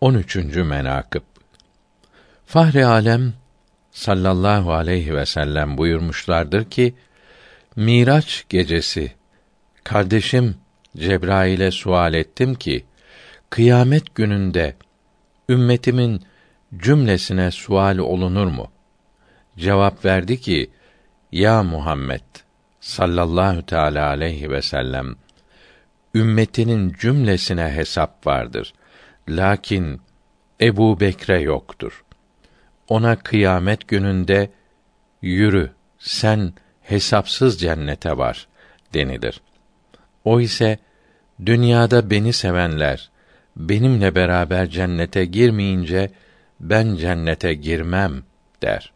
13. menakıb Fahri alem sallallahu aleyhi ve sellem buyurmuşlardır ki Miraç gecesi kardeşim Cebrail'e sual ettim ki kıyamet gününde ümmetimin cümlesine sual olunur mu? Cevap verdi ki ya Muhammed sallallahu teala aleyhi ve sellem ümmetinin cümlesine hesap vardır. Lakin Ebu Bekre yoktur. Ona kıyamet gününde yürü sen hesapsız cennete var denilir. O ise dünyada beni sevenler benimle beraber cennete girmeyince ben cennete girmem der.